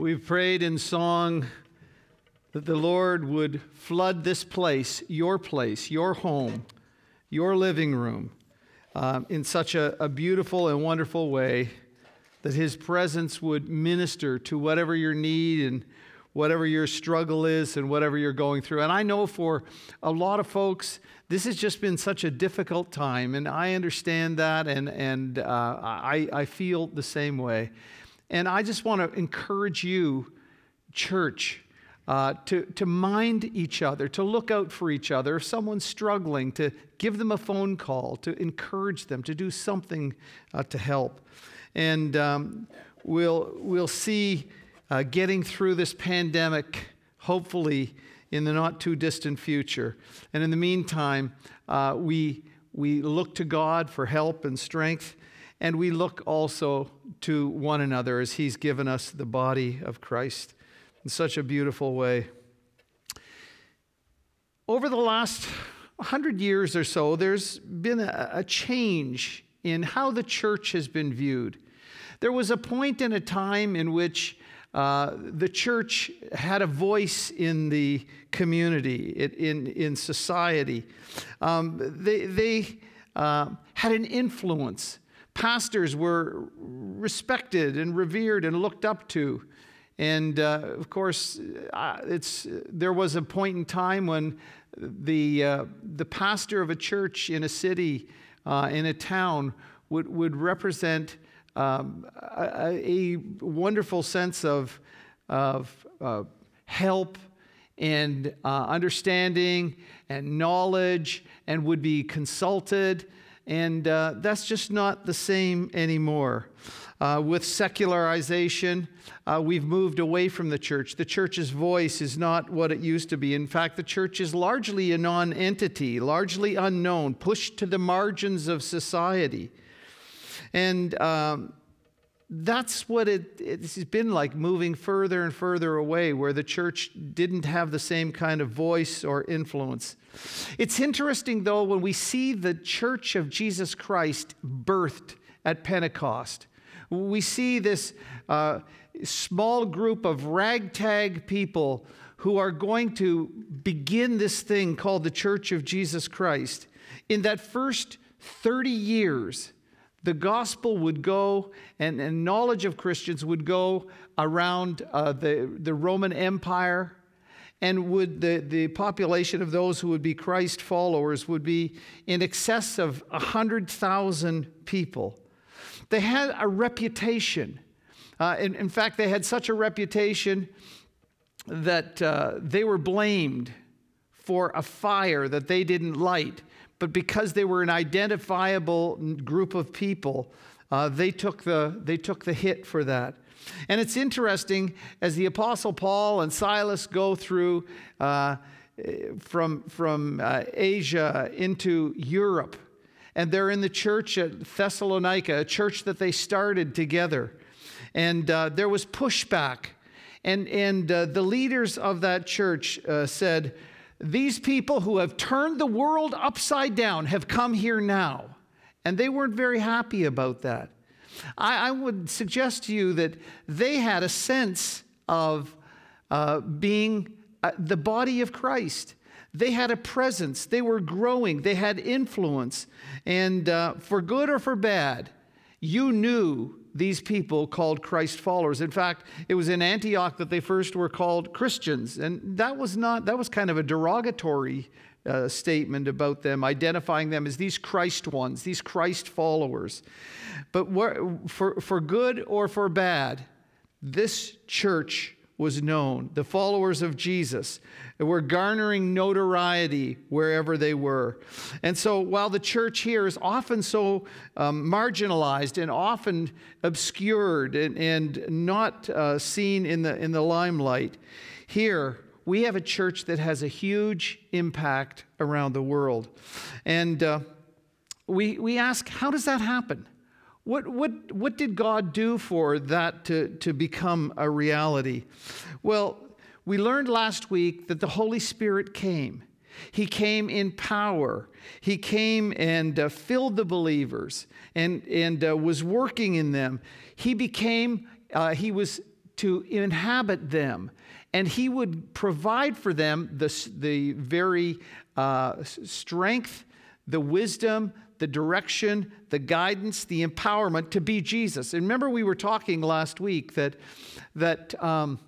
We've prayed in song that the Lord would flood this place, your place, your home, your living room, um, in such a, a beautiful and wonderful way that His presence would minister to whatever your need and whatever your struggle is and whatever you're going through. And I know for a lot of folks, this has just been such a difficult time, and I understand that, and, and uh, I, I feel the same way. And I just want to encourage you, church, uh, to, to mind each other, to look out for each other. If someone's struggling, to give them a phone call, to encourage them, to do something uh, to help. And um, we'll, we'll see uh, getting through this pandemic, hopefully in the not too distant future. And in the meantime, uh, we, we look to God for help and strength, and we look also to one another as He's given us the body of Christ in such a beautiful way. Over the last hundred years or so, there's been a, a change in how the church has been viewed. There was a point in a time in which uh, the church had a voice in the community, in, in society. Um, they they uh, had an influence. Pastors were respected and revered and looked up to. And uh, of course, uh, it's, there was a point in time when the, uh, the pastor of a church in a city, uh, in a town, would, would represent um, a, a, wonderful sense of, of help and uh, understanding and knowledge and would be consulted. And that's just not the same anymore. Uh, with secularization, uh, we've moved away from the church. The church's voice is not what it used to be. In fact, the church is largely a non entity, largely unknown, pushed to the margins of society. And um, that's what it, it's been like moving further and further away, where the church didn't have the same kind of voice or influence. It's interesting, though, when we see the church of Jesus Christ birthed at Pentecost. We see this uh, small group of ragtag people who are going to begin this thing called the Church of Jesus Christ. In that first 30 years, the gospel would go and, and knowledge of Christians would go around uh, the, the Roman Empire, and would the, the population of those who would be Christ followers would be in excess of 100,000 people. They had a reputation. Uh, in, in, fact, they had such a reputation that uh, they were blamed for a fire that they didn't light. But because they were an identifiable group of people, uh, they, took the, they took the hit for that. And it's interesting as the Apostle Paul and Silas go through uh, from, from uh, Asia into Europe and they're in the church at Thessalonica, a church that they started together. And uh, there was pushback. And, and uh, the leaders of that church uh, said, These people who have turned the world upside down have come here now. And they weren't very happy about that. I, I would suggest to you that they had a sense of uh, being uh, the body of Christ. They had a presence, they were growing, they had influence. And uh, for good or for bad, you knew these people called Christ followers. In fact, it was in Antioch that they first were called Christians. And that was not, that was kind of a derogatory uh, statement about them, identifying them as these Christ ones, these Christ followers. But for, for good or for bad, this church was known. The followers of Jesus were garnering notoriety wherever they were. And so, while the church here is often so um, marginalized and often obscured and, and not uh, seen in the, in the limelight, here we have a church that has a huge impact around the world. And uh, we, we ask, how does that happen? What, what, what did God do for that to, to become a reality? Well, we learned last week that the Holy Spirit came. He came in power. He came and uh, filled the believers and, and uh, was working in them. He became, uh, he was to inhabit them. And he would provide for them the, the very uh, strength, the wisdom, the direction, the guidance, the empowerment to be Jesus. And remember, we were talking last week that, that um,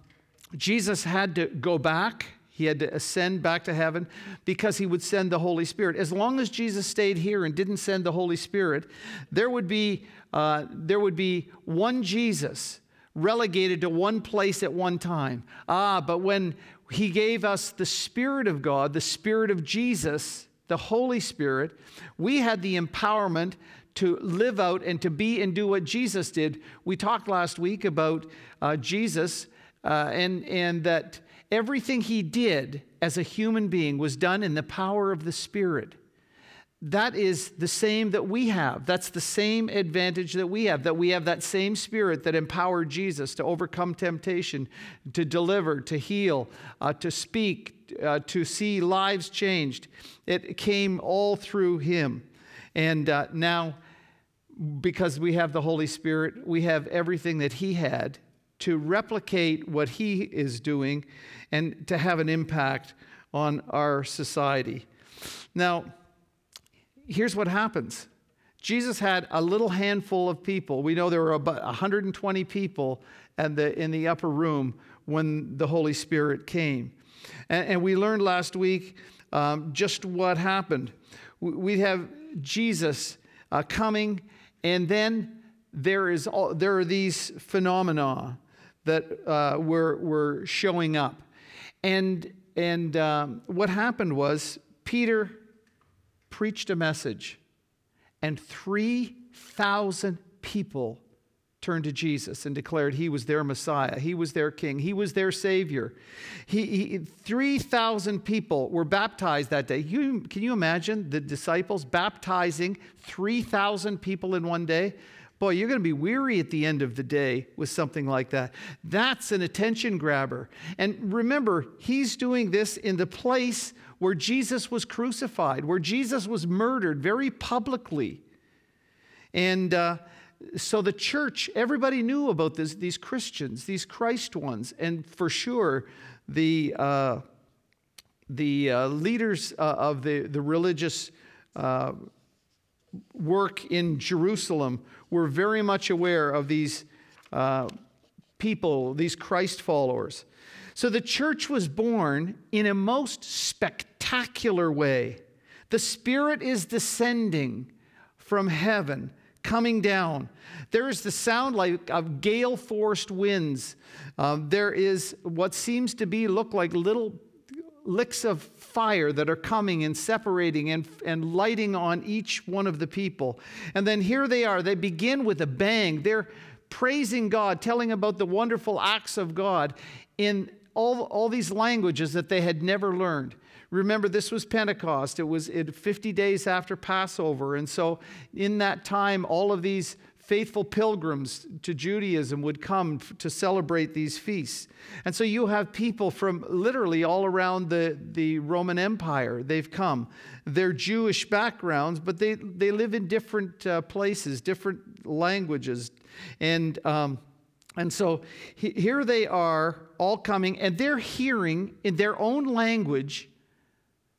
Jesus had to go back he had to ascend back to heaven because he would send the Holy Spirit. As long as Jesus stayed here and didn't send the Holy Spirit, there would be, uh, there would be one Jesus relegated to one place at one time. Ah, but when he gave us the Spirit of God, the Spirit of Jesus, the Holy Spirit, we had the empowerment to live out and to be and do what Jesus did. We talked last week about uh, Jesus uh, and, and that Everything he did as a human being was done in the power of the Spirit. That is the same that we have. That's the same advantage that we have, that we have that same spirit that empowered Jesus to overcome temptation, to deliver, to heal, uh, to speak, uh, to see lives changed. It came all through him. And uh, now, because we have the Holy Spirit, we have everything that he had to replicate what he is doing and to have an impact on our society. Now, here's what happens Jesus had a little handful of people. We know there were about 120 people the, in the upper room when the Holy Spirit came. And, and we learned last week um, just what happened. We have Jesus uh, coming, and then there, is all, there are these phenomena that uh, were, were showing up. And, and um, what happened was Peter preached a message, and 3,000 people turned to Jesus and declared he was their Messiah, he was their king, he was their Savior. He, he 3,000 people were baptized that day. You, can you imagine the disciples baptizing 3,000 people in one day? Boy, you're going to be weary at the end of the day with something like that. That's an attention grabber. And remember, he's doing this in the place where Jesus was crucified, where Jesus was murdered very publicly. And uh, so the church, everybody knew about this, these Christians, these Christ ones, and for sure, the, uh, the uh, leaders uh, of the, the religious uh, work in Jerusalem were very much aware of these uh, people, these Christ followers. So the church was born in a most spectacular way. The Spirit is descending from heaven, coming down. There is the sound like of gale forced winds. Um, there is what seems to be look like little licks of fire that are coming and separating and, and lighting on each one of the people. And then here they are. They begin with a bang. They're praising God, telling about the wonderful acts of God in all, all these languages that they had never learned. Remember, this was Pentecost. It was 50 days after Passover. And so, in that time, all of these faithful pilgrims to Judaism would come to celebrate these feasts. And so you have people from literally all around the, the Roman Empire. They've come. They're Jewish backgrounds, but they, they live in different uh, places, different languages. And, um, and so he, here they are all coming, and they're hearing in their own language,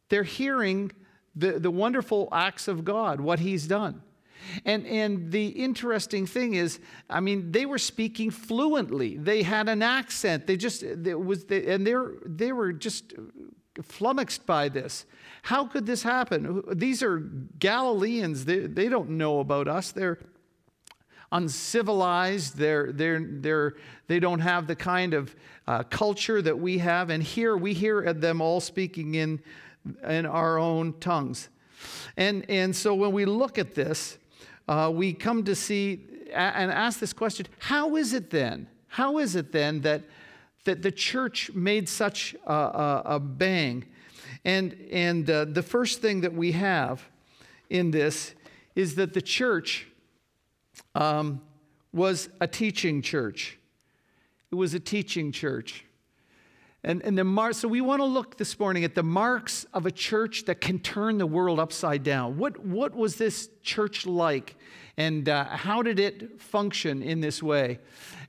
they're hearing the, the wonderful acts of God, what He's done. And, and the interesting thing is, I mean, they were speaking fluently. They had an accent. They just, it was, and they were, they were just flummoxed by this. How could this happen? These are Galileans. They, they don't know about us. They're uncivilized. They're, they're, they're, they don't have the kind of uh, culture that we have. And here we hear them all speaking in, in our own tongues. And, and so when we look at this, uh, we come to see and ask this question how is it then? How is it then that, that the church made such a, a, a bang? And, and uh, the first thing that we have in this is that the church um, was a teaching church. It was a teaching church. And, and the so we want to look this morning at the marks of a church that can turn the world upside down. What, what was this church like? And uh, how did it function in this way?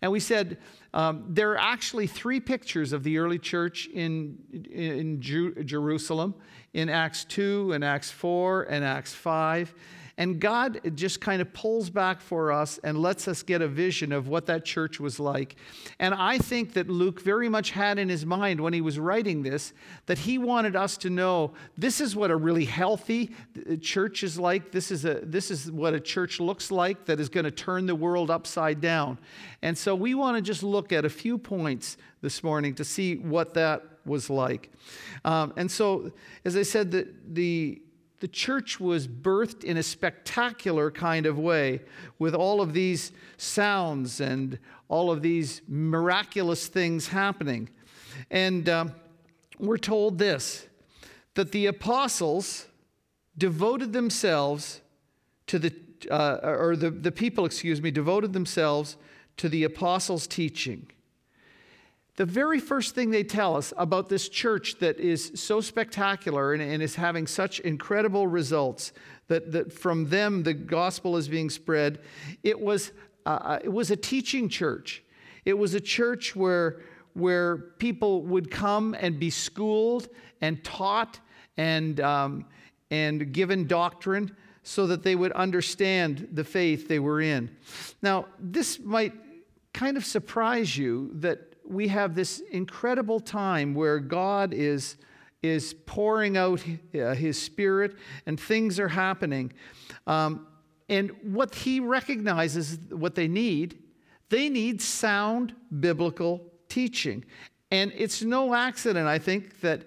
And we said um, there are actually three pictures of the early church in, in Ju- Jerusalem in Acts 2 and Acts 4 and Acts 5. And God just kind of pulls back for us and lets us get a vision of what that church was like. And I think that Luke very much had in his mind when he was writing this that he wanted us to know this is what a really healthy uh, church is like. This is, a, this is what a church looks like that is going to turn the world upside down. And so we want to just look at a few points this morning to see what that was like. Um, and so, as I said, the, the the church was birthed in a spectacular kind of way with all of these sounds and all of these miraculous things happening. And um, we're told this that the apostles devoted themselves to the, uh, or the, the people, excuse me, devoted themselves to the apostles' teaching the very first thing they tell us about this church that is so spectacular and, and, is having such incredible results that, that from them the gospel is being spread, it was, uh, uh, it was a teaching church. It was a church where, where people would come and be schooled and taught and, um, and given doctrine so that they would understand the faith they were in. Now, this might kind of surprise you that we have this incredible time where God is, is pouring out uh, His Spirit and things are happening. Um, and what He recognizes, what they need, they need sound biblical teaching. And it's no accident, I think, that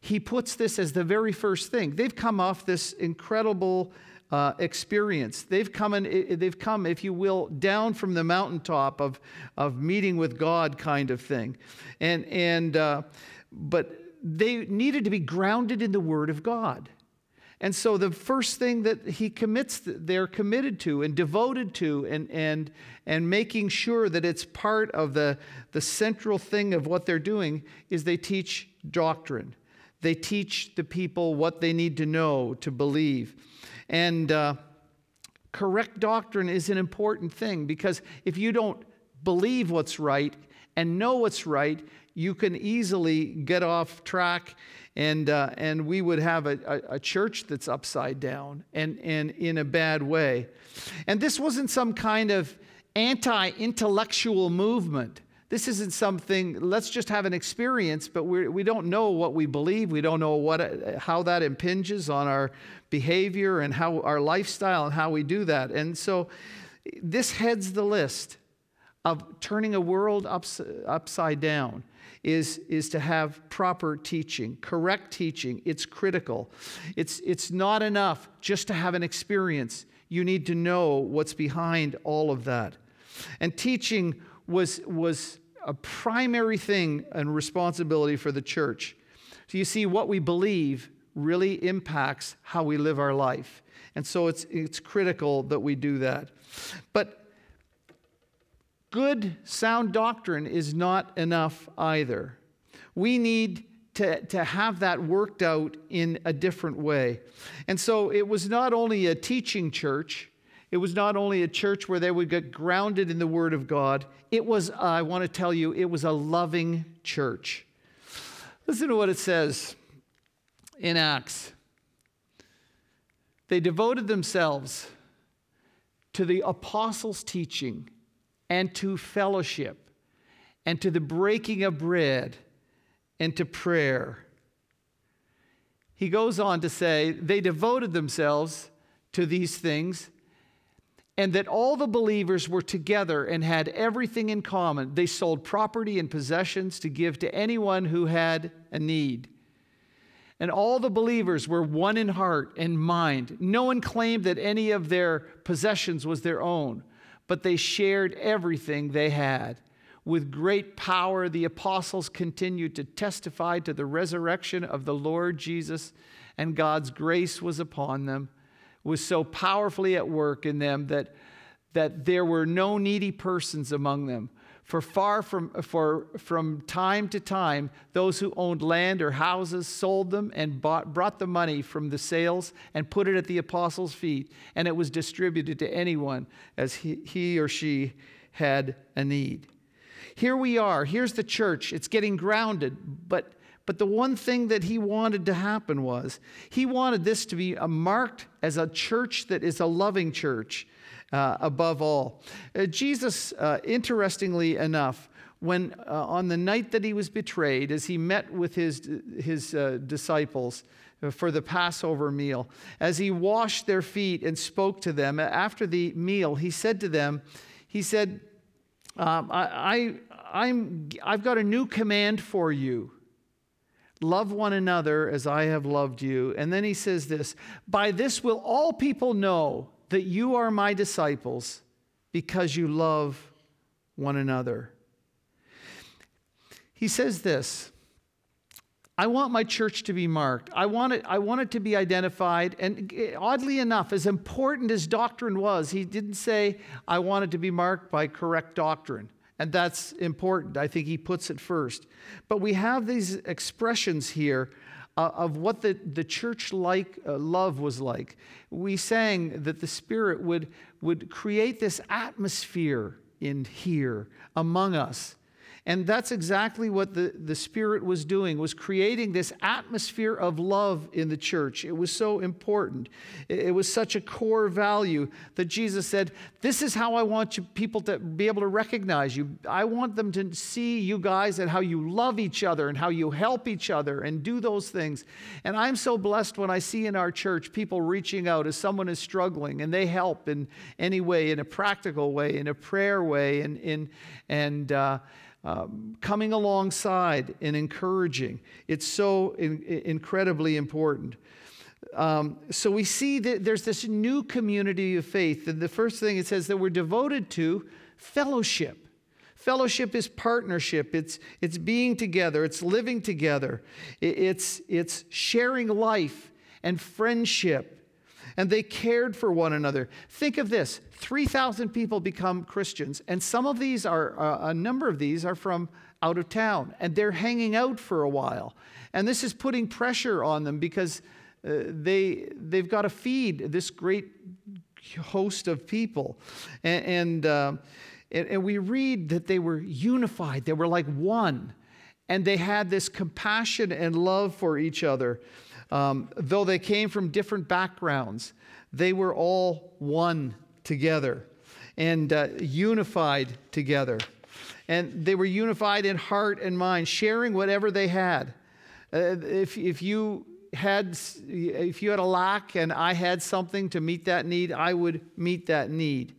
He puts this as the very first thing. They've come off this incredible uh, experience. They've come, in, they've come, if you will, down from the mountaintop of, of meeting with God kind of thing. And, and, uh, but they needed to be grounded in the Word of God. And so the first thing that he commits, they're committed to and devoted to, and, and, and making sure that it's part of the, the central thing of what they're doing, is they teach doctrine. They teach the people what they need to know to believe. And uh, correct doctrine is an important thing because if you don't believe what's right and know what's right, you can easily get off track and, uh, and we would have a, a, a, church that's upside down and, and in a bad way. And this wasn't some kind of anti intellectual movement. This isn't something, let's just have an experience, but we're, we do not know what we believe. We don't know what, uh, how that impinges on our behavior and how our lifestyle and how we do that. And so this heads the list of turning a world ups, upside down is, is to have proper teaching, correct teaching. It's critical. It's, it's not enough just to have an experience. You need to know what's behind all of that. And teaching was, was a primary thing and responsibility for the church. So you see, what we believe really impacts how we live our life. And so it's, it's critical that we do that. But good, sound doctrine is not enough either. We need to, to have that worked out in a different way. And so it was not only a teaching church, it was not only a church where they would get grounded in the Word of God, it was, uh, I want to tell you, it was a loving church. Listen to what it says in Acts. They devoted themselves to the apostles' teaching and to fellowship and to the breaking of bread and to prayer. He goes on to say they devoted themselves to these things and that all the believers were together and had everything in common. They sold property and possessions to give to anyone who had a need. And all the believers were one in heart and mind. No one claimed that any of their possessions was their own, but they shared everything they had. With great power, the apostles continued to testify to the resurrection of the Lord Jesus, and God's grace was upon them was so powerfully at work in them that, that there were no needy persons among them. For far from, for, from time to time, those who owned land or houses sold them and bought, brought the money from the sales and put it at the apostles' feet, and it was distributed to anyone as he, he or she had a need. Here we are. Here's the church. It's getting grounded, but but the one thing that he wanted to happen was he wanted this to be marked as a church that is a loving church uh, above all. Uh, Jesus, uh, interestingly enough, when uh, on the night that he was betrayed, as he met with his, his uh, disciples, uh, for the Passover meal. As he washed their feet and spoke to them after the meal, he said to them, He said, um, I, I, I'm, I've got a new command for you. Love one another as I have loved you. And then he says this By this will all people know that you are my disciples because you love one another. He says this I want my church to be marked. I want it, I want it to be identified. And eh, oddly enough, as important as doctrine was, he didn't say, I want it to be marked by correct doctrine. And that's important. I think he puts it first. But we have these expressions here uh, of what the, the church like uh, love was like. We sang that the Spirit would, would create this atmosphere in here among us and that's exactly what the, the Spirit was doing, was creating this atmosphere of love in the church. It was so important. It, it was such a core value that Jesus said, This is how I want you, people to be able to recognize you. I want them to see you guys and how you love each other and how you help each other and do those things. And I'm so blessed when I see in our church people reaching out as someone is struggling and they help in any way, in a practical way, in a prayer way, and, in, and, uh, um, coming alongside and encouraging. It's so in, incredibly important. Um, so we see that there's this new community of faith. And the first thing it says that we're devoted to fellowship. Fellowship is partnership. It's, it's being together. It's living together. It's, it's sharing life and friendship and they cared for one another. Think of this 3,000 people become Christians, and some of these are, uh, a number of these are from out of town, and they're hanging out for a while. And this is putting pressure on them because uh, they, they've got to feed this great host of people. And, and, uh, and, and we read that they were unified, they were like one, and they had this compassion and love for each other. Um, though they came from different backgrounds, they were all one together and uh, unified together. And they were unified in heart and mind, sharing whatever they had. Uh, if, if you had if you had a lack and I had something to meet that need, I would meet that need.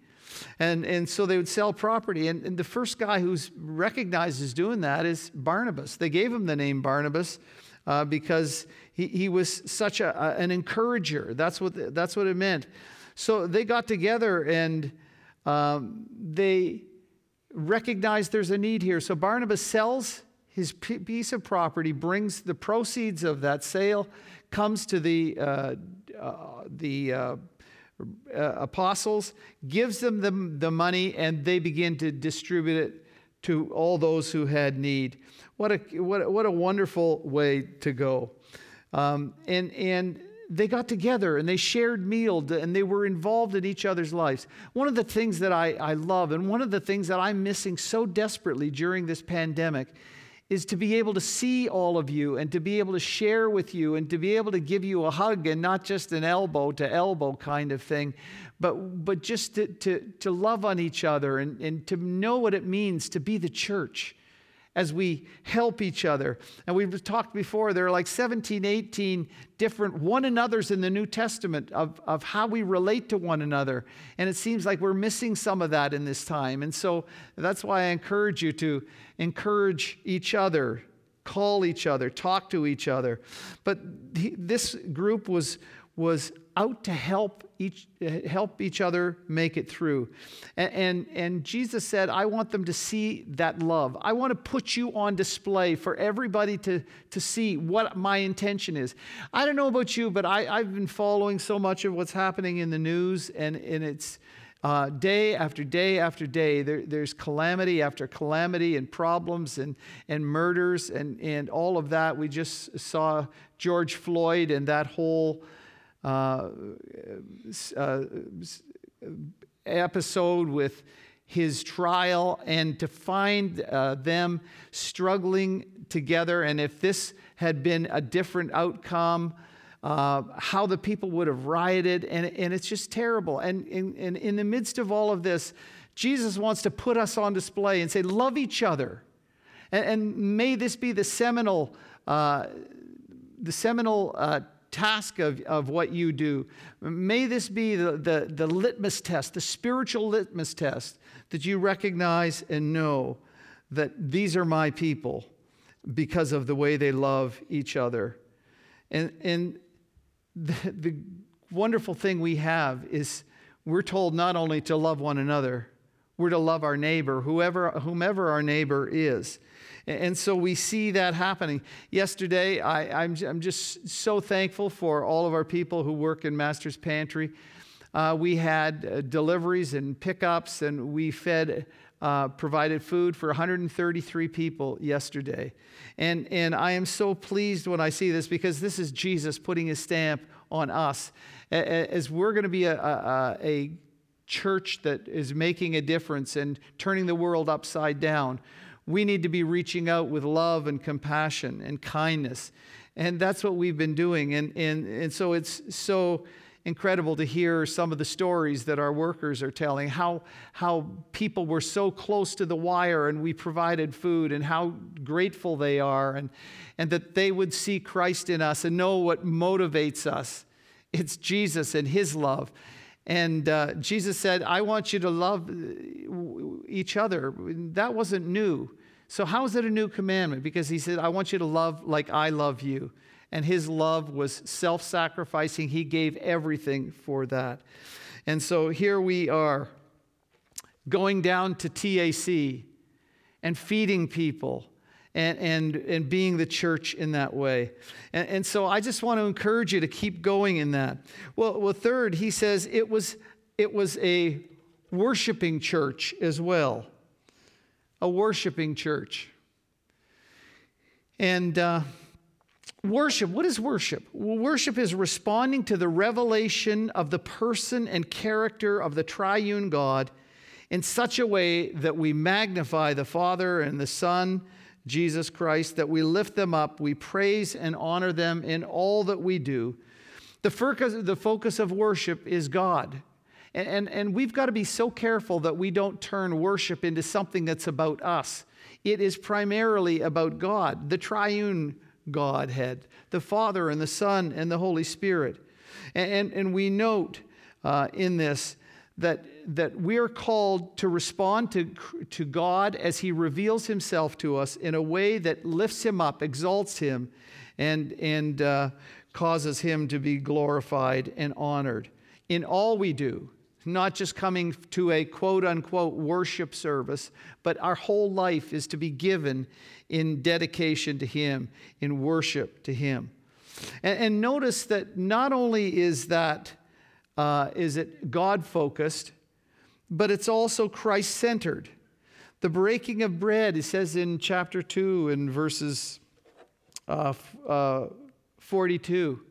And, and so they would sell property. And, and the first guy who's recognized as doing that is Barnabas. They gave him the name Barnabas uh, because he, he was such a, a, an encourager. That's what, that's what it meant. So they got together and um, they recognized there's a need here. So Barnabas sells his piece of property, brings the proceeds of that sale, comes to the, uh, uh, the uh, uh apostles, gives them the, the money, and they begin to distribute it to all those who had need. What a, what, what a wonderful way to go. Um, and, and they got together and they shared meals and they were involved in each other's lives. One of the things that I, I love and one of the things that I'm missing so desperately during this pandemic is to be able to see all of you and to be able to share with you and to be able to give you a hug and not just an elbow to elbow kind of thing, but, but just to, to, to love on each other and, and to know what it means to be the church as we help each other. And we've talked before, there are like 17, 18 different one another's in the New Testament of, of how we relate to one another. And it seems like we're missing some of that in this time. And so that's why I encourage you to encourage each other, call each other, talk to each other. But this group was, was out to help each, help each other make it through. And, and, and, Jesus said, I want them to see that love. I want to put you on display for everybody to, to see what my intention is. I don't know about you, but I, I've been following so much of what's happening in the news, and, and it's, uh, day after day after day, there, there's calamity after calamity and problems and, and murders and, and all of that. We just saw George Floyd and that whole uh, uh, episode with his trial and to find uh, them struggling together. And if this had been a different outcome, uh, how the people would have rioted, and, and it's just terrible. And, and, in the midst of all of this, Jesus wants to put us on display and say, Love each other. And, and may this be the seminal, uh, the seminal uh, task of, of what you do. May this be the, the, the litmus test, the spiritual litmus test, that you recognize and know that these are my people because of the way they love each other. And, and the, the wonderful thing we have is we're told not only to love one another, we're to love our neighbor, whoever, whomever our neighbor is. And so we see that happening. Yesterday, I, am I'm, I'm just so thankful for all of our people who work in Master's Pantry. Uh, we had uh, deliveries and pickups, and we fed, uh, provided food for 133 people yesterday. And, and I am so pleased when I see this because this is Jesus putting his stamp on us. As we're going to be a, a, a church that is making a difference and turning the world upside down, we need to be reaching out with love and compassion and kindness. And that's what we've been doing. And, and, and so it's so incredible to hear some of the stories that our workers are telling how, how people were so close to the wire and we provided food and how grateful they are and, and that they would see Christ in us and know what motivates us. It's Jesus and His love. And uh, Jesus said, I want you to love each other. That wasn't new. So, how is it a new commandment? Because He said, I want you to love like I love you and his love was self sacrificing. He gave everything for that. And so here we are going down to TAC and feeding people and, and, and being the church in that way. And, and so I just want to encourage you to keep going in that. Well, well third, he says it was, it was a worshiping church as well. A worshiping church. And uh, Worship, what is worship? Well, worship is responding to the revelation of the person and character of the triune God in such a way that we magnify the Father and the Son, Jesus Christ, that we lift them up, we praise and honor them in all that we do. The focus, the focus of worship is God. And, and, and we've got to be so careful that we don't turn worship into something that's about us. It is primarily about God, the triune Godhead, the Father and the Son and the Holy Spirit. And, and, and we note uh, in this that, that we are called to respond to, to God as He reveals Himself to us in a way that lifts Him up, exalts Him, and, and uh, causes Him to be glorified and honored in all we do not just coming to a quote unquote worship service, but our whole life is to be given in dedication to Him, in worship to Him. And, and notice that not only is that uh, is it God focused, but it's also Christ centered. The breaking of bread, it says in chapter 2 in verses uh, uh, 42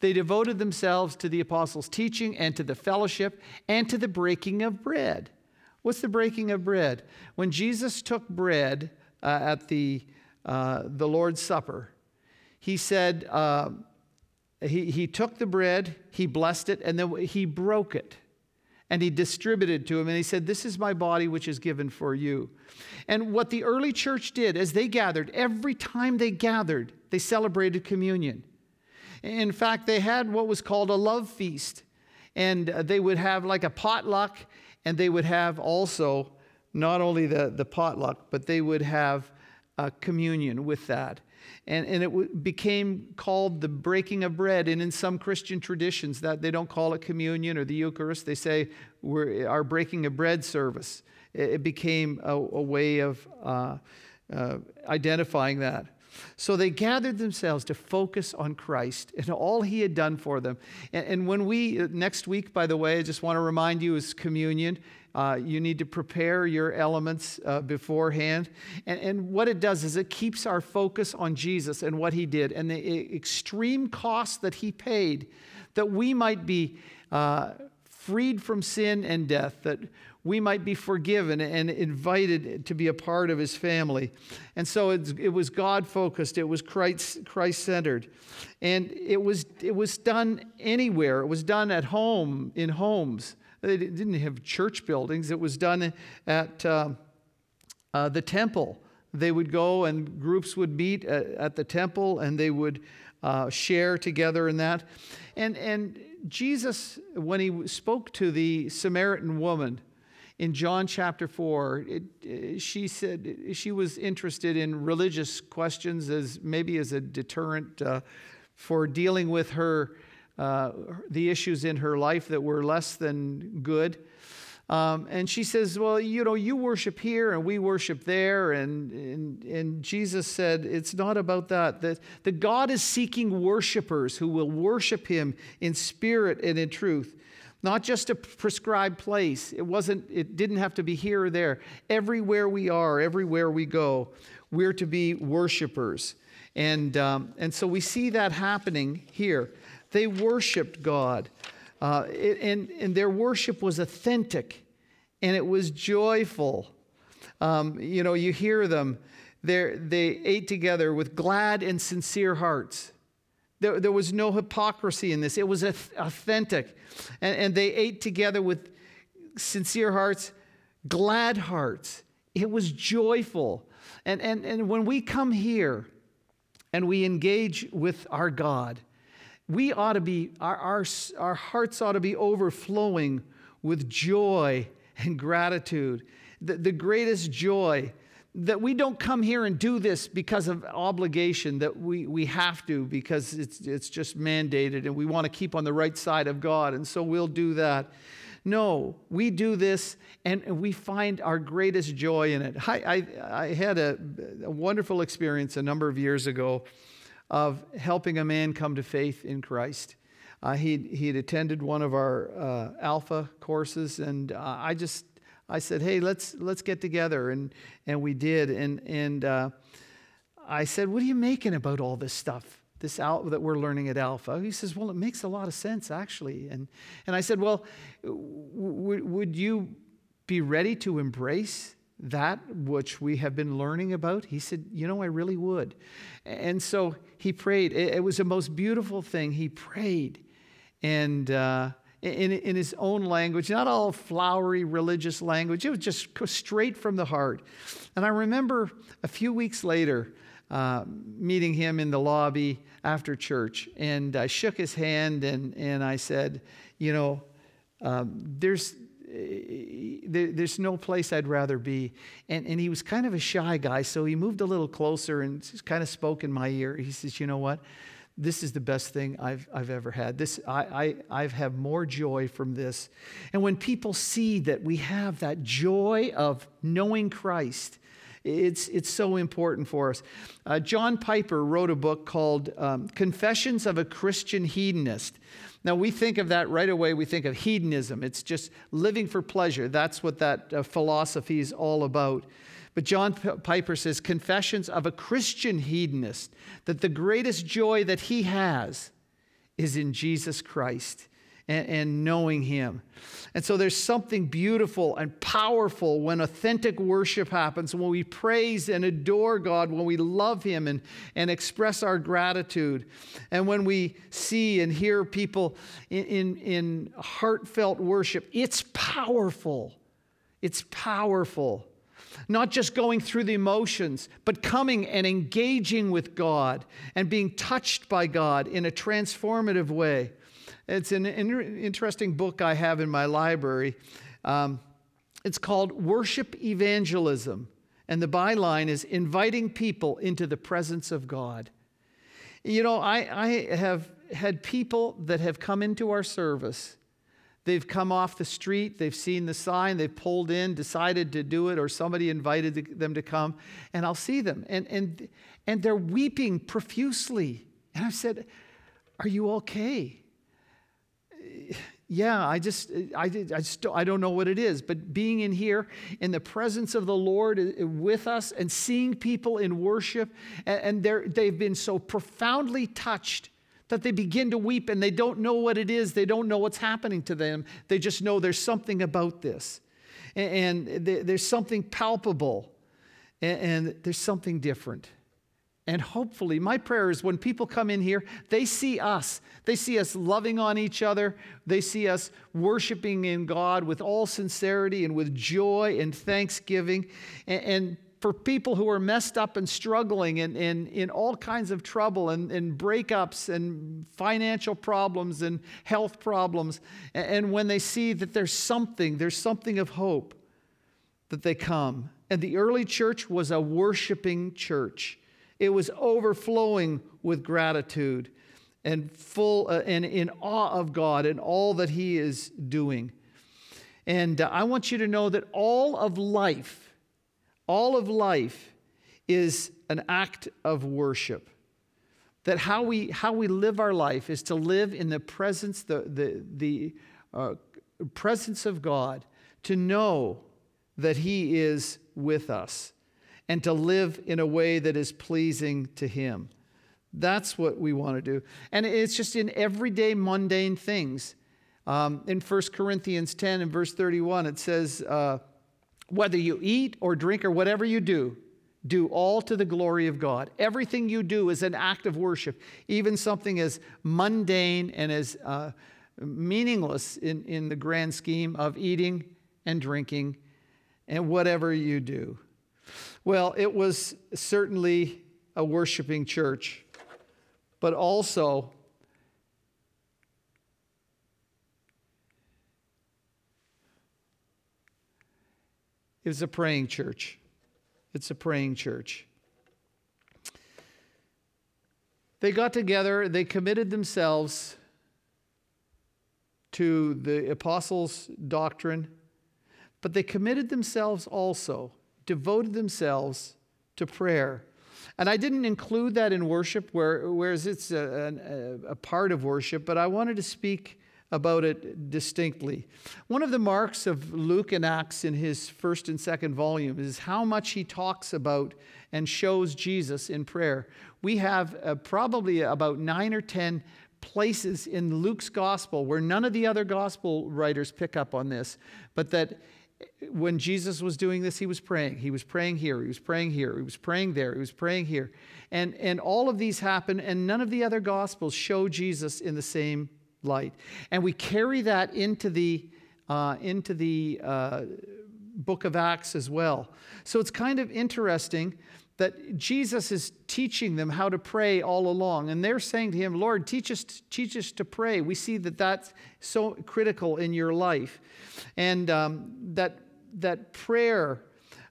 they devoted themselves to the apostles' teaching and to the fellowship and to the breaking of bread. What's the breaking of bread? When Jesus took bread uh, at the, uh, the Lord's Supper, he said, uh, he, he took the bread, he blessed it, and then he broke it. And he distributed to him, and he said, This is my body, which is given for you. And what the early church did as they gathered, every time they gathered, they celebrated communion. In fact, they had what was called a love feast. And uh, they would have like a potluck, and they would have also not only the, the potluck, but they would have a communion with that. And, and it w- became called the breaking of bread. And in some Christian traditions, that they don't call it communion or the Eucharist, they say we're our breaking of bread service. It, it became a, a way of uh, uh, identifying that. So they gathered themselves to focus on Christ and all he had done for them. And, and when we, next week, by the way, I just want to remind you is communion. Uh, you need to prepare your elements uh, beforehand. And, and, what it does is it keeps our focus on Jesus and what he did and the extreme cost that he paid that we might be uh, freed from sin and death, that we might be forgiven and invited to be a part of his family. And so it was God focused, it was Christ centered. And it was, it was done anywhere, it was done at home, in homes. They didn't have church buildings, it was done at uh, uh, the temple. They would go and groups would meet at, at the temple and they would uh, share together in that. And, and Jesus, when he spoke to the Samaritan woman, in John chapter 4, it, she said she was interested in religious questions as maybe as a deterrent uh, for dealing with her, uh, the issues in her life that were less than good. Um, and she says, Well, you know, you worship here and we worship there. And, and, and Jesus said, It's not about that. That, that God is seeking worshipers who will worship him in spirit and in truth not just a prescribed place. It wasn't, it didn't have to be here or there. Everywhere we are, everywhere we go, we're to be worshipers. And, um, and so we see that happening here. They worshiped God, uh, it, and, and their worship was authentic and it was joyful. Um, you know, you hear them, they ate together with glad and sincere hearts. There, there was no hypocrisy in this, it was authentic. And, and they ate together with sincere hearts, glad hearts. It was joyful. And, and, and when we come here and we engage with our God, we ought to be, our, our, our hearts ought to be overflowing with joy and gratitude. The, the greatest joy that we don't come here and do this because of obligation, that we, we have to because it's, it's just mandated and we want to keep on the right side of God, and so we'll do that. No, we do this and we find our greatest joy in it. I, I, I had a, a wonderful experience a number of years ago of helping a man come to faith in Christ. Uh, he'd, he'd attended one of our uh, Alpha courses, and uh, I just I said, hey, let's, let's get together. And, and we did. And, and uh, I said, what are you making about all this stuff? This al- that we're learning at Alpha. He says, Well, it makes a lot of sense, actually. And, and I said, Well, w- would you be ready to embrace that which we have been learning about? He said, You know, I really would. And so he prayed. It, was the most beautiful thing. He prayed. And, uh, in, in his own language, not all flowery religious language. It was just straight from the heart. And I remember a few weeks later uh, meeting him in the lobby after church, and I shook his hand and, and I said, You know, um, there's, there, Eh, eh, there's no place I'd rather be. And, and he was kind of a shy guy, so he moved a little closer and kind of spoke in my ear. He says, You know what? this is the best thing I've, I've ever had. This, I, I, I've had more joy from this. And when people see that we have that joy of knowing Christ, it's, it's so important for us. Uh, John Piper wrote a book called um, Confessions of a Christian Hedonist. Now, we think of that right away, we think of hedonism. It's just living for pleasure. That's what that uh, philosophy is all about. But John Piper says, Confessions of a Christian hedonist, that the greatest joy that he has is in Jesus Christ and, and, knowing him. And so there's something beautiful and powerful when authentic worship happens, when we praise and adore God, when we love him and, and express our gratitude, and when we see and hear people in, in, in heartfelt worship. It's powerful. It's powerful. Not just going through the emotions, but coming and engaging with God and being touched by God in a transformative way. It's an interesting book I have in my library. Um, it's called Worship Evangelism. And the byline is inviting people into the presence of God. You know, I, I have had people that have come into our service They've come off the street, they've seen the sign, they've pulled in, decided to do it, or somebody invited them to come, and I'll see them. And, and, and they're weeping profusely. And I've said, Are you okay? Yeah, I just, I, I just, I don't know what it is, but being in here in the presence of the Lord uh, with us and seeing people in worship, and, and they've been so profoundly touched that they begin to weep and they don't know what it is. They don't know what's happening to them. They just know there's something about this. And, there's something palpable and, there's something different. And hopefully, my prayer is when people come in here, they see us. They see us loving on each other. They see us worshiping in God with all sincerity and with joy and thanksgiving. And, and for people who are messed up and struggling and, in all kinds of trouble and, and breakups and financial problems and health problems. And, and when they see that there's something, there's something of hope, that they come. And the early church was a worshiping church. It was overflowing with gratitude and full uh, and in awe of God and all that He is doing. And uh, I want you to know that all of life all of life is an act of worship. That how we, how we live our life is to live in the presence, the, the, the uh, presence of God, to know that He is with us, and to live in a way that is pleasing to Him. That's what we want to do. And it's just in everyday mundane things. Um, in 1 Corinthians 10 and verse 31, it says, uh, whether you eat or drink or whatever you do, do all to the glory of God. Everything you do is an act of worship, even something as mundane and as uh, meaningless in, in the grand scheme of eating and drinking and whatever you do. Well, it was certainly a worshiping church, but also it was a praying church. It's a praying church. They got together, they committed themselves to the apostles' doctrine, but they committed themselves also, devoted themselves to prayer. And I didn't include that in worship, where, whereas it's a, a, a part of worship, but I wanted to speak about it distinctly. One of the marks of Luke and Acts in his first and second volume is how much he talks about and shows Jesus in prayer. We have uh, probably about nine or ten places in Luke's gospel where none of the other gospel writers pick up on this, but that when Jesus was doing this, he was praying. He was praying here, he was praying here, he was praying there, he was praying here. And, and all of these happen, and none of the other gospels show Jesus in the same light. And we carry that into the, uh, into the uh, book of Acts as well. So it's kind of interesting that Jesus is teaching them how to pray all along. And they're saying to him, Lord, teach us, teach us to pray. We see that that's so critical in your life. And um, that, that prayer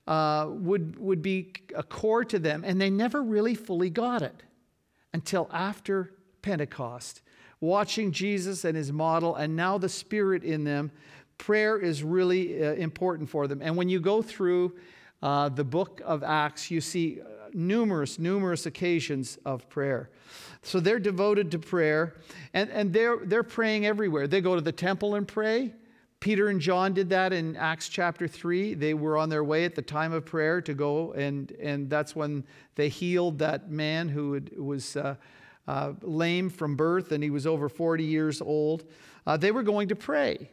uh, would, would be a core to them. And they never really fully got it until after Pentecost watching Jesus and his model, and now the Spirit in them, prayer is really uh, important for them. And when you go through uh, the book of Acts, you see uh, numerous, numerous occasions of prayer. So they're devoted to prayer, and, and they're, they're praying everywhere. They go to the temple and pray. Peter and John did that in Acts chapter 3. They were on their way at the time of prayer to go, and, and that's when they healed that man who had, was uh, uh, lame from birth and he was over 40 years old. Uh, they were going to pray,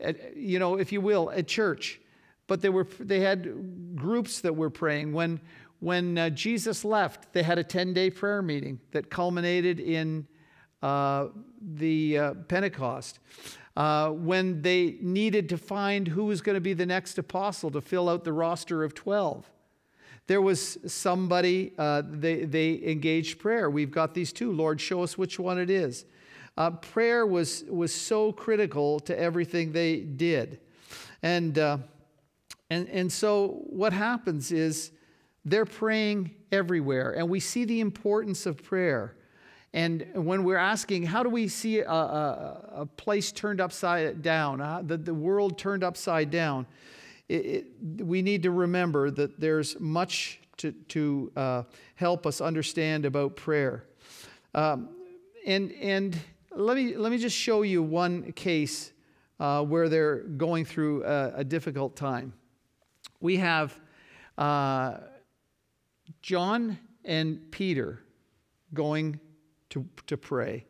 at, you know, if you will, at church. But they, were, they had groups that were praying. When, when uh, Jesus left, they had a 10 day prayer meeting that culminated in uh, the uh, Pentecost. Uh, when they needed to find who was going to be the next apostle to fill out the roster of 12 there was somebody, uh, they, they engaged prayer. We've got these two. Lord, show us which one it is. Uh, prayer was, was so critical to everything they did. And, and, and so what happens is they're praying everywhere, and we see the importance of prayer. and when we're asking, how do we see a, a, a place turned upside down, uh, the, the world turned upside down, it, it, we need to remember that there's much to, to uh, help us understand about prayer. Um, and and let, me, let me just show you one case uh, where they're going through a, a difficult time. We have uh, John and Peter going to, to pray.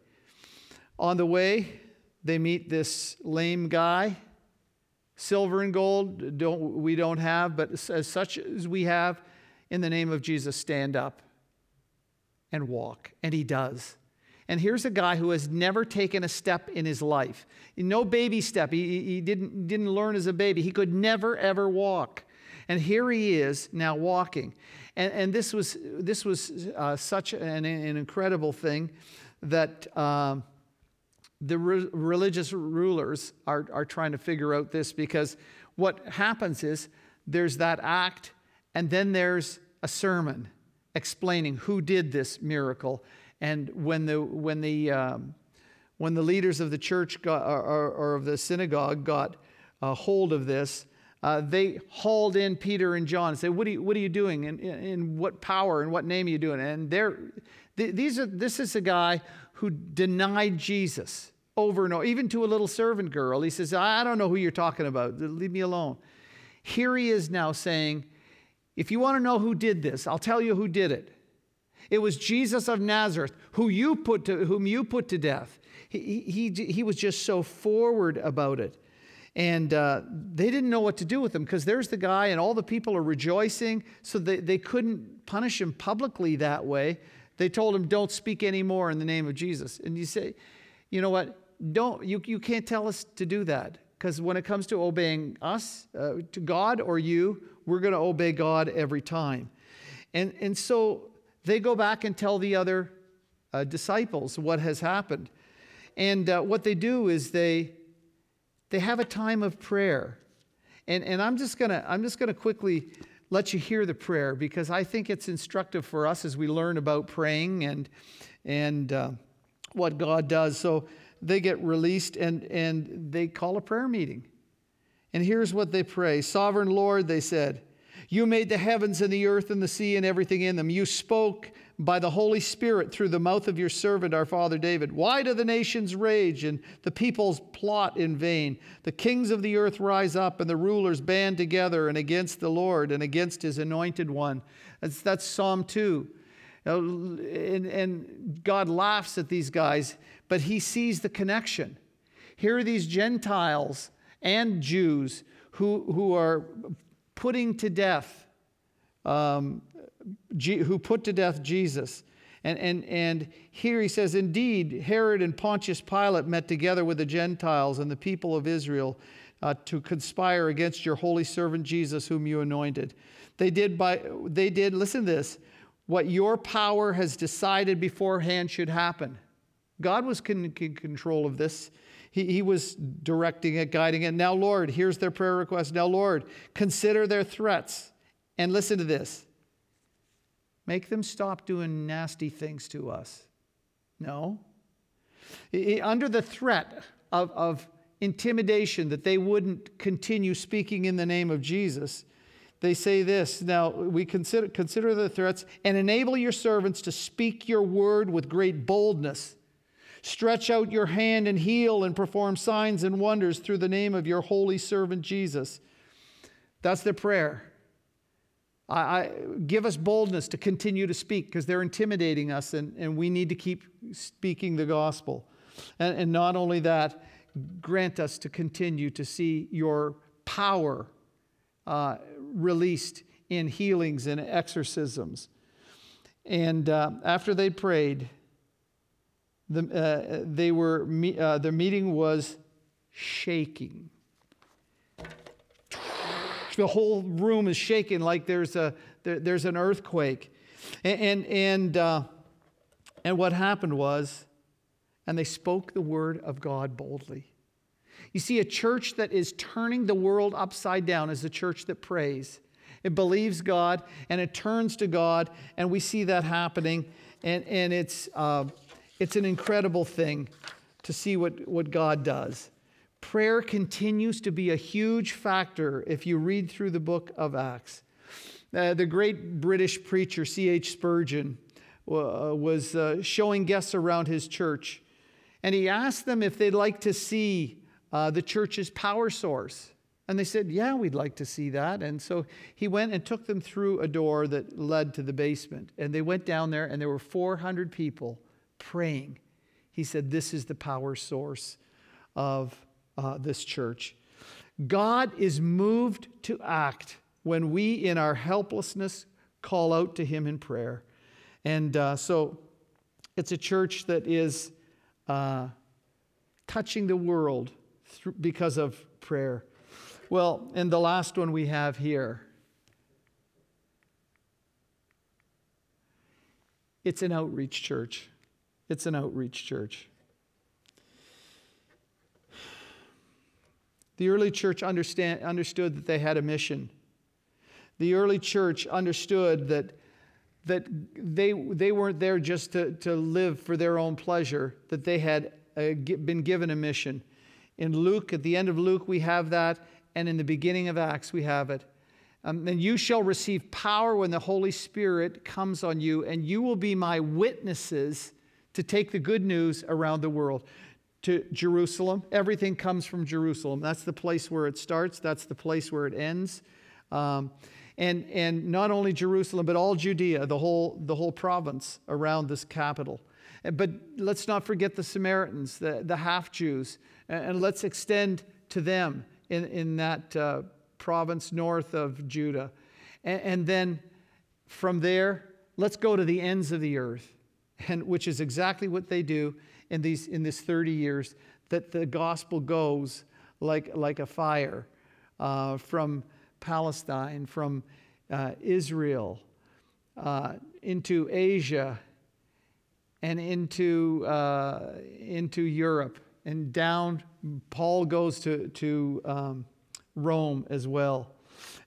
On the way, they meet this lame guy. Silver and gold don't, we don't have, but as such as we have, in the name of Jesus, stand up and walk. And he does. And here's a guy who has never taken a step in his life. No baby step. He, he didn't, didn't learn as a baby. He could never, ever walk. And here he is now walking. And, and this was, this was uh, such an, an, incredible thing that um, the re- religious rulers are, are trying to figure out this because what happens is there's that act, and then there's a sermon explaining who did this miracle. And when the, when the, um, when the leaders of the church got, or, or, of the synagogue got a hold of this, uh, they hauled in Peter and John and said, What are you, what are you doing? And in what power and what name are you doing? And they're, these are, this is a guy who denied Jesus over and over, even to a little servant girl. He says, I don't know who you're talking about. Leave me alone. Here he is now saying, If you want to know who did this, I'll tell you who did it. It was Jesus of Nazareth, who you put to, whom you put to death. He, he, he was just so forward about it. And uh, they didn't know what to do with him because there's the guy, and all the people are rejoicing. So they, they couldn't punish him publicly that way. They told him, Don't speak anymore in the name of Jesus. And you say, You know what? Don't, you, you can't tell us to do that because when it comes to obeying us, uh, to God or you, we're going to obey God every time. And, and so they go back and tell the other uh, disciples what has happened. And uh, what they do is they they have a time of prayer. And, and I'm just gonna I'm just gonna quickly let you hear the prayer because I think it's instructive for us as we learn about praying and and uh, what God does. So they get released and and they call a prayer meeting. And here's what they pray: Sovereign Lord, they said, you made the heavens and the earth and the sea and everything in them. You spoke by the Holy Spirit through the mouth of your servant, our father David. Why do the nations rage and the peoples plot in vain? The kings of the earth rise up and the rulers band together and against the Lord and against his anointed one. That's, that's Psalm 2. And, and God laughs at these guys, but he sees the connection. Here are these Gentiles and Jews who, who are putting to death um, who put to death Jesus. And, and, and here he says, Indeed, Herod and Pontius Pilate met together with the Gentiles and the people of Israel uh, to conspire against your holy servant Jesus, whom you anointed. They did, by, they did, listen to this, what your power has decided beforehand should happen. God was in control of this. He, he was directing it, guiding it. Now, Lord, here's their prayer request. Now, Lord, consider their threats. And listen to this Make them stop doing nasty things to us. No. Under the threat of, of intimidation that they wouldn't continue speaking in the name of Jesus, they say this now we consider, consider the threats and enable your servants to speak your word with great boldness stretch out your hand and heal and perform signs and wonders through the name of your holy servant jesus that's their prayer I, I, give us boldness to continue to speak because they're intimidating us and, and we need to keep speaking the gospel. And, and not only that, grant us to continue to see your power uh, released in healings and exorcisms. And uh, after they prayed, the, uh, they were, uh, their meeting was shaking the whole room is shaking like there's, a, there, there's an earthquake. And, and, and, uh, and what happened was, and they spoke the word of God boldly. You see, a church that is turning the world upside down is a church that prays. It believes God and it turns to God, and we see that happening. And, and it's, uh, it's an incredible thing to see what, what God does. Prayer continues to be a huge factor if you read through the book of Acts. Uh, the great British preacher C.H. Spurgeon uh, was uh, showing guests around his church, and he asked them if they'd like to see uh, the church's power source. And they said, Yeah, we'd like to see that. And so he went and took them through a door that led to the basement. And they went down there, and there were 400 people praying. He said, This is the power source of uh, this church. God is moved to act when we, in our helplessness, call out to Him in prayer. And uh, so it's a church that is uh, touching the world because of prayer. Well, and the last one we have here it's an outreach church. It's an outreach church. The early church understand, understood that they had a mission. The early church understood that, that they, they weren't there just to, to live for their own pleasure, that they had uh, been given a mission. In Luke, at the end of Luke, we have that, and in the beginning of Acts, we have it. Um, and you shall receive power when the Holy Spirit comes on you, and you will be my witnesses to take the good news around the world to Jerusalem. Everything comes from Jerusalem. That's the place where it starts, that's the place where it ends. Um, and, and not only Jerusalem, but all Judea, the whole, the whole province around this capital. But let's not forget the Samaritans, the, the half Jews, and let's extend to them in, in that uh, province north of Judah. And, and then from there, let's go to the ends of the earth, and, which is exactly what they do in, these, in this 30 years, that the gospel goes like, like a fire uh, from Palestine, from uh, Israel, uh, into Asia, and into, uh, into Europe, and down. Paul goes to, to um, Rome as well.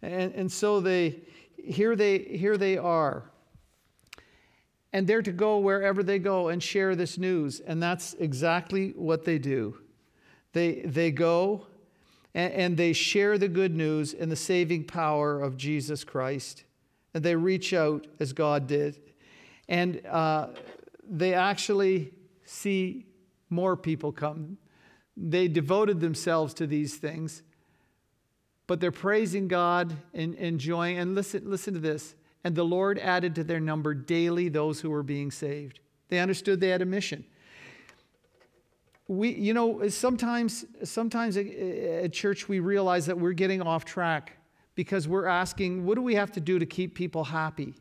And, and so they, here, they, here they are and they're to go wherever they go and share this news. And that's exactly what they do. They, they go and, and they share the good news and the saving power of Jesus Christ. And they reach out as God did. And uh, they actually see more people come. They devoted themselves to these things, but they're praising God and enjoying. And listen, listen to this and the Lord added to their number daily those who were being saved. They understood they had a mission. We, you know, sometimes, sometimes at church we realize that we're getting off track because we're asking, what do we have to do to keep people happy?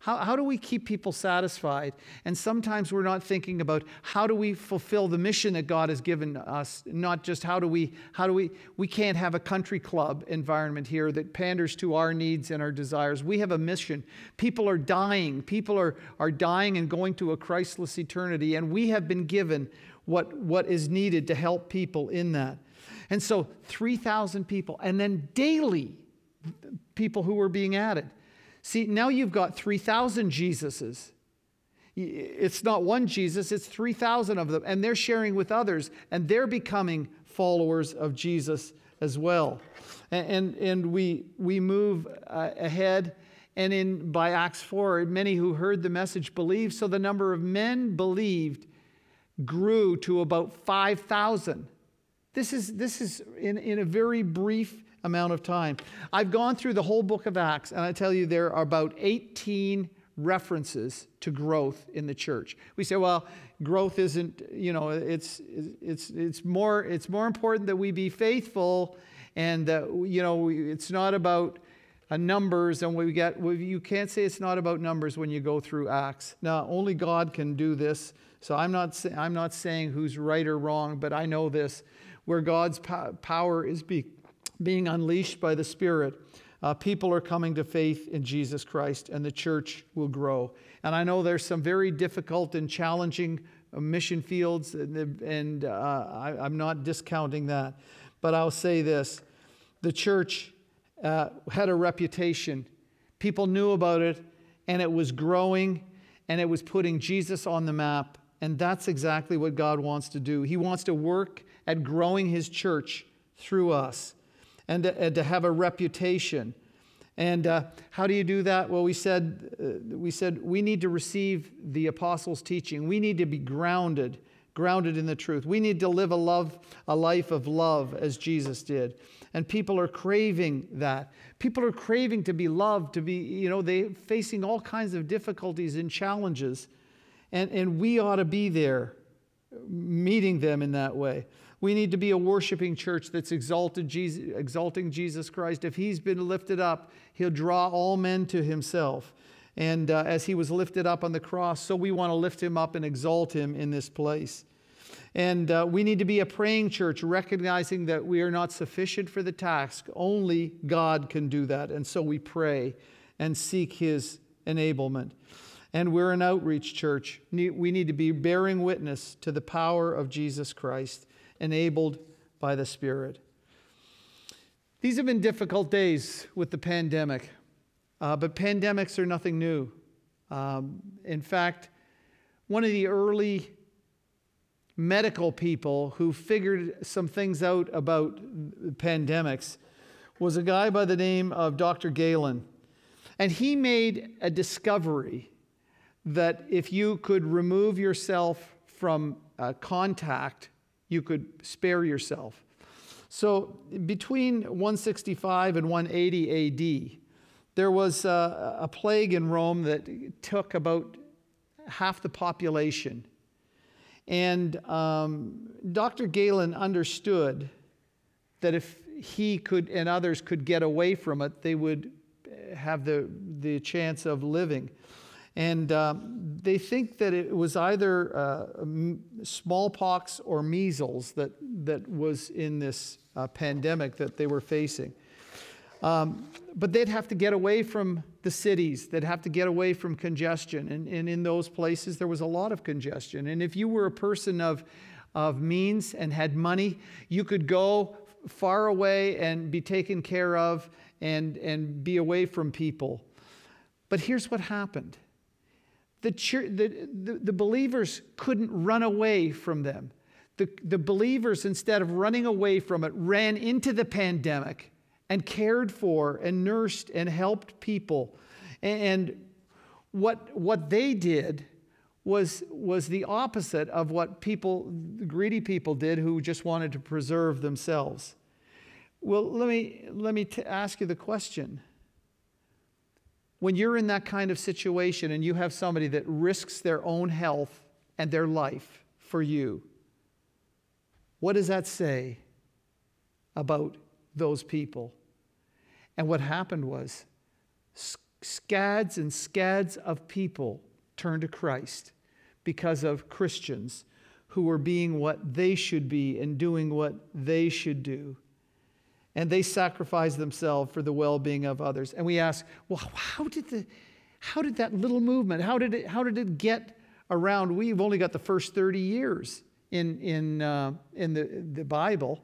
How, how do we keep people satisfied? And sometimes we're not thinking about how do we fulfill the mission that God has given us, not just how do we, how do we, we can't have a country club environment here that panders to our needs and our desires. We have a mission. People are dying. People are, are dying and going to a Christless eternity, and we have been given what, what is needed to help people in that. And so 3,000 people, and then daily people who were being added. See, now you've got 3,000 Jesuses. It's not one Jesus, it's 3,000 of them, and they're sharing with others, and they're becoming followers of Jesus as well. And, and, and we, we move uh, ahead, and in, by Acts 4, many who heard the message believed, so the number of men believed grew to about 5,000. This is, this is in, in a very brief amount of time. I've gone through the whole book of Acts, and I tell you there are about 18 references to growth in the church. We say, well, growth isn't, you know, it's, it's, it's, more, it's more important that we be faithful and that, you know, it's not about uh, numbers and we get, you can't say it's not about numbers when you go through Acts. Now, only God can do this. So I'm not, I'm not saying who's right or wrong, but I know this where God's power is be- being unleashed by the Spirit, uh, people are coming to faith in Jesus Christ and the church will grow. And I know there's some very difficult and challenging uh, mission fields, and, and uh, I, am not discounting that. But I'll say this the church uh, had a reputation, people knew about it, and it was growing, and it was putting Jesus on the map And that's exactly what God wants to do. He wants to work at growing His church through us and to, and to have a reputation. And uh, how do you do that? Well, we said, uh, we said we need to receive the apostles' teaching. We need to be grounded, grounded in the truth. We need to live a love, a life of love as Jesus did. And people are craving that. People are craving to be loved, to be, you know, they facing all kinds of difficulties and challenges. And, and we ought to be there meeting them in that way. We need to be a worshiping church that's Jesus, exalting Jesus Christ. If he's been lifted up, he'll draw all men to himself. And uh, as he was lifted up on the cross, so we want to lift him up and exalt him in this place. And uh, we need to be a praying church, recognizing that we are not sufficient for the task. Only God can do that. And so we pray and seek his enablement. And we're an outreach church. We need to be bearing witness to the power of Jesus Christ enabled by the Spirit. These have been difficult days with the pandemic, uh, but pandemics are nothing new. Um, in fact, one of the early medical people who figured some things out about pandemics was a guy by the name of Dr. Galen. And he made a discovery that if you could remove yourself from uh, contact you could spare yourself. So between 165 and 180 AD, there was a, a plague in Rome that took about half the population. And um, Dr. Galen understood that if he could and others could get away from it, they would have the, the chance of living. And um, they think that it was either uh, smallpox or measles that, that was in this uh, pandemic that they were facing. Um, but they'd have to get away from the cities, they'd have to get away from congestion. And, and in those places, there was a lot of congestion. And if you were a person of, of means and had money, you could go far away and be taken care of and, and be away from people. But here's what happened the, the, the believers couldn't run away from them. The, the believers, instead of running away from it, ran into the pandemic and cared for and nursed and helped people. And what, what they did was, was the opposite of what people, greedy people did who just wanted to preserve themselves. Well, let me, let me t- ask you the question when you're in that kind of situation and you have somebody that risks their own health and their life for you, what does that say about those people? And what happened was scads and scads of people turned to Christ because of Christians who were being what they should be and doing what they should do and they sacrifice themselves for the well-being of others. And we ask, well, how did the how did that little movement, how did it, how did it get around? We've only got the first 30 years in, in, uh, in the, the Bible.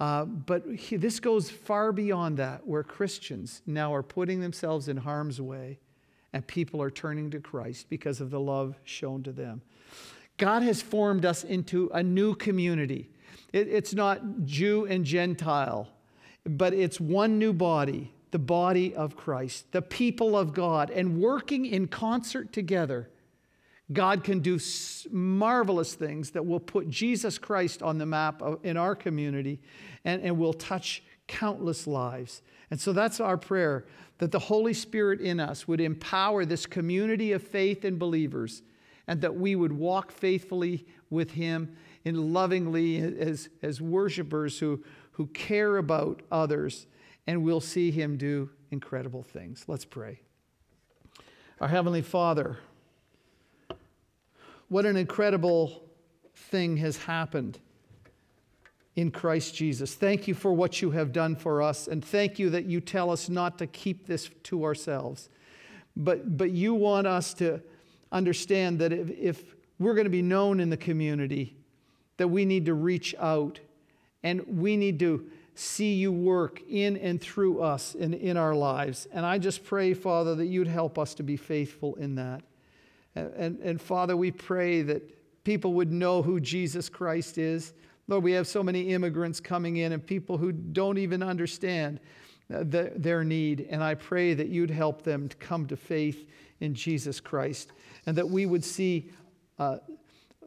Uh, but he, this goes far beyond that, where Christians now are putting themselves in harm's way and people are turning to Christ because of the love shown to them. God has formed us into a new community. It, it's not Jew and Gentile but it's one new body, the body of Christ, the people of God, and working in concert together. God can do marvelous things that will put Jesus Christ on the map in our community and, and will touch countless lives. And so that's our prayer that the Holy Spirit in us would empower this community of faith and believers and that we would walk faithfully with Him and lovingly as, as worshipers who, who care about others, and we'll see him do incredible things. Let's pray. Our Heavenly Father, what an incredible thing has happened in Christ Jesus. Thank you for what you have done for us, and thank you that you tell us not to keep this to ourselves. But, but you want us to understand that if, if we're going to be known in the community, that we need to reach out and we need to see you work in and through us and in our lives. And I just pray, Father, that you'd help us to be faithful in that. And, and, and Father, we pray that people would know who Jesus Christ is. Lord, we have so many immigrants coming in and people who don't even understand uh, the, their need. And I pray that you'd help them to come to faith in Jesus Christ and that we would see uh,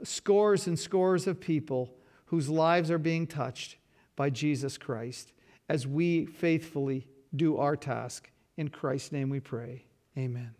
scores and scores of people whose lives are being touched by Jesus Christ as we faithfully do our task. In Christ's name we pray. Amen.